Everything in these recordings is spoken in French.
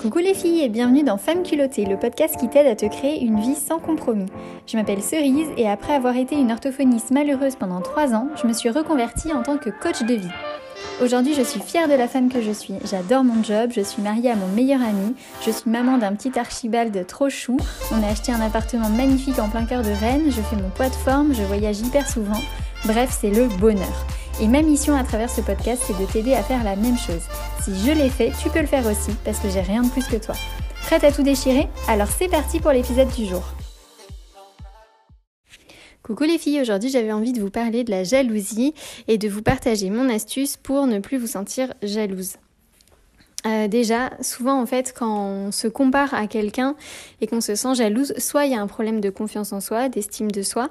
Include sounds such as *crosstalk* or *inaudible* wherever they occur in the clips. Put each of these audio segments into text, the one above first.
Coucou les filles et bienvenue dans Femmes culottées, le podcast qui t'aide à te créer une vie sans compromis. Je m'appelle Cerise et après avoir été une orthophoniste malheureuse pendant 3 ans, je me suis reconvertie en tant que coach de vie. Aujourd'hui, je suis fière de la femme que je suis. J'adore mon job, je suis mariée à mon meilleur ami, je suis maman d'un petit archibald trop chou. On a acheté un appartement magnifique en plein cœur de Rennes, je fais mon poids de forme, je voyage hyper souvent. Bref, c'est le bonheur. Et ma mission à travers ce podcast, c'est de t'aider à faire la même chose. Si je l'ai fait, tu peux le faire aussi, parce que j'ai rien de plus que toi. Prête à tout déchirer? Alors c'est parti pour l'épisode du jour. Coucou les filles, aujourd'hui j'avais envie de vous parler de la jalousie et de vous partager mon astuce pour ne plus vous sentir jalouse. Euh, déjà, souvent en fait, quand on se compare à quelqu'un et qu'on se sent jalouse, soit il y a un problème de confiance en soi, d'estime de soi.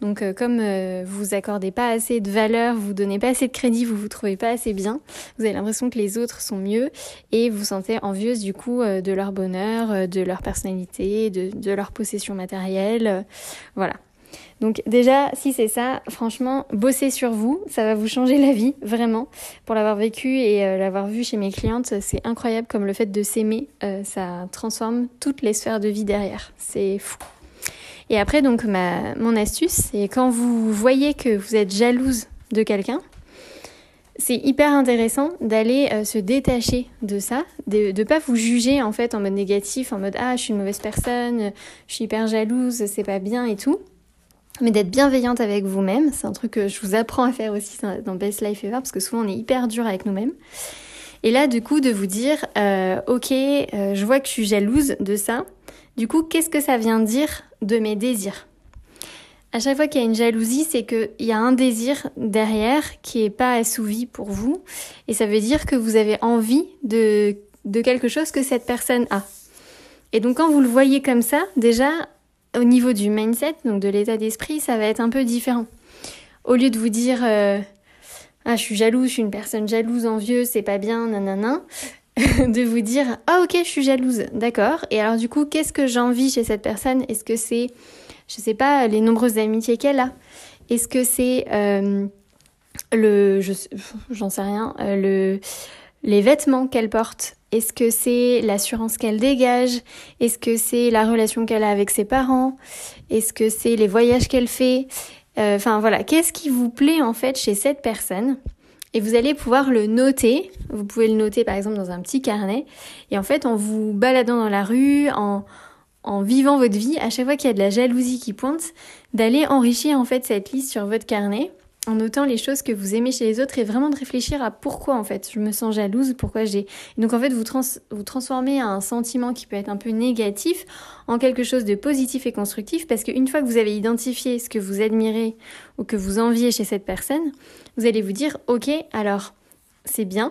Donc, euh, comme euh, vous accordez pas assez de valeur, vous donnez pas assez de crédit, vous vous trouvez pas assez bien, vous avez l'impression que les autres sont mieux et vous sentez envieuse du coup de leur bonheur, de leur personnalité, de, de leur possession matérielle. voilà. Donc déjà, si c'est ça, franchement, bossez sur vous, ça va vous changer la vie, vraiment. Pour l'avoir vécu et euh, l'avoir vu chez mes clientes, c'est incroyable comme le fait de s'aimer, euh, ça transforme toutes les sphères de vie derrière. C'est fou. Et après, donc, ma, mon astuce, c'est quand vous voyez que vous êtes jalouse de quelqu'un, c'est hyper intéressant d'aller euh, se détacher de ça, de ne pas vous juger en fait en mode négatif, en mode ah je suis une mauvaise personne, je suis hyper jalouse, c'est pas bien et tout mais d'être bienveillante avec vous-même. C'est un truc que je vous apprends à faire aussi dans Best Life Ever, parce que souvent on est hyper dur avec nous-mêmes. Et là, du coup, de vous dire, euh, ok, euh, je vois que je suis jalouse de ça. Du coup, qu'est-ce que ça vient dire de mes désirs? À chaque fois qu'il y a une jalousie, c'est qu'il y a un désir derrière qui est pas assouvi pour vous. Et ça veut dire que vous avez envie de quelque chose que cette personne a. Et donc quand vous le voyez comme ça, déjà, au niveau du mindset, donc de l'état d'esprit, ça va être un peu différent. Au lieu de vous dire euh, ah je suis jalouse, je suis une personne jalouse, envieuse, c'est pas bien, nanana, *laughs* de vous dire ah ok je suis jalouse, d'accord. Et alors du coup qu'est-ce que j'envie chez cette personne? Est-ce que c'est je sais pas les nombreuses amitiés qu'elle a? Est-ce que c'est euh, le j'en sais rien euh, le les vêtements qu'elle porte? Est-ce que c'est l'assurance qu'elle dégage? Est-ce que c'est la relation qu'elle a avec ses parents? Est-ce que c'est les voyages qu'elle fait? Euh, Enfin voilà, qu'est-ce qui vous plaît en fait chez cette personne? Et vous allez pouvoir le noter. Vous pouvez le noter par exemple dans un petit carnet. Et en fait, en vous baladant dans la rue, en, en vivant votre vie, à chaque fois qu'il y a de la jalousie qui pointe, d'aller enrichir en fait cette liste sur votre carnet en notant les choses que vous aimez chez les autres et vraiment de réfléchir à pourquoi en fait. Je me sens jalouse, pourquoi j'ai... Donc en fait vous, vous transformez un sentiment qui peut être un peu négatif en quelque chose de positif et constructif parce qu'une fois que vous avez identifié ce que vous admirez ou que vous enviez chez cette personne, vous allez vous dire ok alors c'est bien,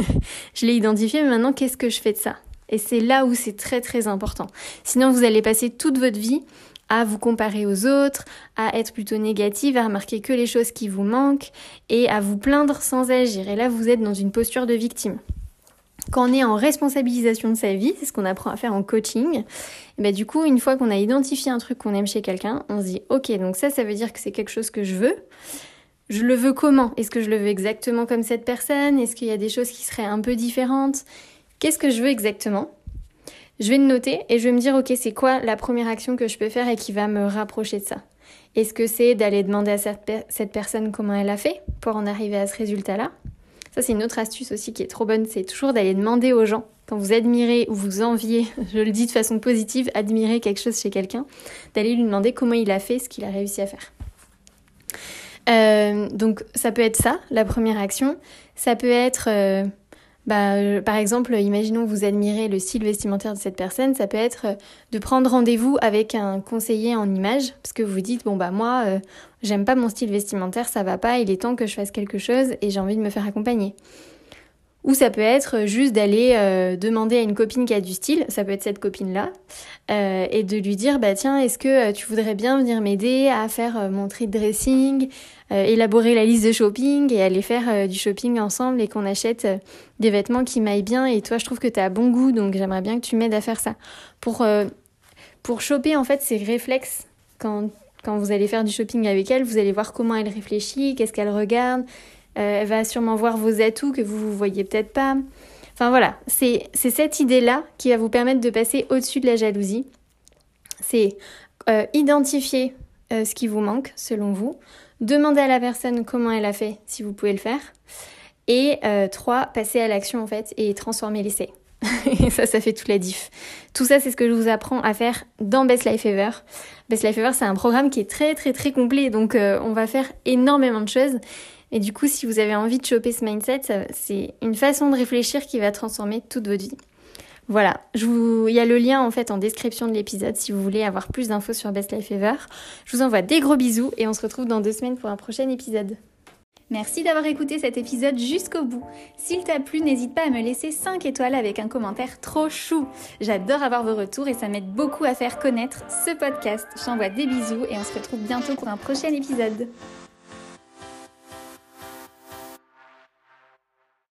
*laughs* je l'ai identifié mais maintenant qu'est-ce que je fais de ça? Et c'est là où c'est très très important. Sinon vous allez passer toute votre vie à vous comparer aux autres, à être plutôt négative, à remarquer que les choses qui vous manquent et à vous plaindre sans agir. Et là, vous êtes dans une posture de victime. Quand on est en responsabilisation de sa vie, c'est ce qu'on apprend à faire en coaching, et ben du coup, une fois qu'on a identifié un truc qu'on aime chez quelqu'un, on se dit ok, donc ça, ça veut dire que c'est quelque chose que je veux. Je le veux comment? Est-ce que je le veux exactement comme cette personne? Est-ce qu'il y a des choses qui seraient un peu différentes? Qu'est-ce que je veux exactement? Je vais le noter et je vais me dire, ok, c'est quoi la première action que je peux faire et qui va me rapprocher de ça? Est-ce que c'est d'aller demander à cette, personne comment elle a fait pour en arriver à ce résultat-là? Ça, c'est une autre astuce aussi qui est trop bonne, c'est toujours d'aller demander aux gens, quand vous admirez ou vous enviez, *laughs* je le dis de façon positive, admirer quelque chose chez quelqu'un, d'aller lui demander comment il a fait ce qu'il a réussi à faire. Euh, donc ça peut être ça, la première action. Ça peut être... Euh, bah, euh, par exemple, imaginons que vous admirez le style vestimentaire de cette personne, ça peut être euh, de prendre rendez-vous avec un conseiller en image, parce que vous dites, bon bah moi, euh, j'aime pas mon style vestimentaire, ça va pas, il est temps que je fasse quelque chose et j'ai envie de me faire accompagner. Ou ça peut être juste d'aller demander à une copine qui a du style, ça peut être cette copine-là, et de lui dire, bah tiens, est-ce que tu voudrais bien venir m'aider à faire mon tri de dressing, euh, élaborer la liste de shopping et aller faire euh, du shopping ensemble et qu'on achète euh, des vêtements qui m'aillent bien. Et toi, je trouve que tu as bon goût, donc j'aimerais bien que tu m'aides à faire ça. Pour, pour choper, en fait, c'est réflexe. Quand, quand vous allez faire du shopping avec elle, vous allez voir comment elle réfléchit, qu'est-ce qu'elle regarde. Elle va sûrement voir vos atouts que vous ne voyez peut-être pas. Enfin voilà, c'est cette idée-là qui va vous permettre de passer au-dessus de la jalousie. C'est euh, identifier euh, ce qui vous manque selon vous, demander à la personne comment elle a fait si vous pouvez le faire, et euh, trois, passer à l'action en fait et transformer l'essai. *laughs* et ça, ça fait toute la diff. Tout ça, c'est ce que je vous apprends à faire dans Best Life Ever. Best Life Ever, c'est un programme qui est très très très complet, donc on va faire énormément de choses. Et du coup, si vous avez envie de choper ce mindset, c'est une façon de réfléchir qui va transformer toute votre vie. Voilà, je vous... il y a le lien en fait en description de l'épisode si vous voulez avoir plus d'infos sur Best Life Ever. Je vous envoie des gros bisous et on se retrouve dans deux semaines pour un prochain épisode. Merci d'avoir écouté cet épisode jusqu'au bout. S'il t'a plu, n'hésite pas à me laisser 5 étoiles avec un commentaire trop chou. J'adore avoir vos retours et ça m'aide beaucoup à faire connaître ce podcast. J'envoie des bisous et on se retrouve bientôt pour un prochain épisode.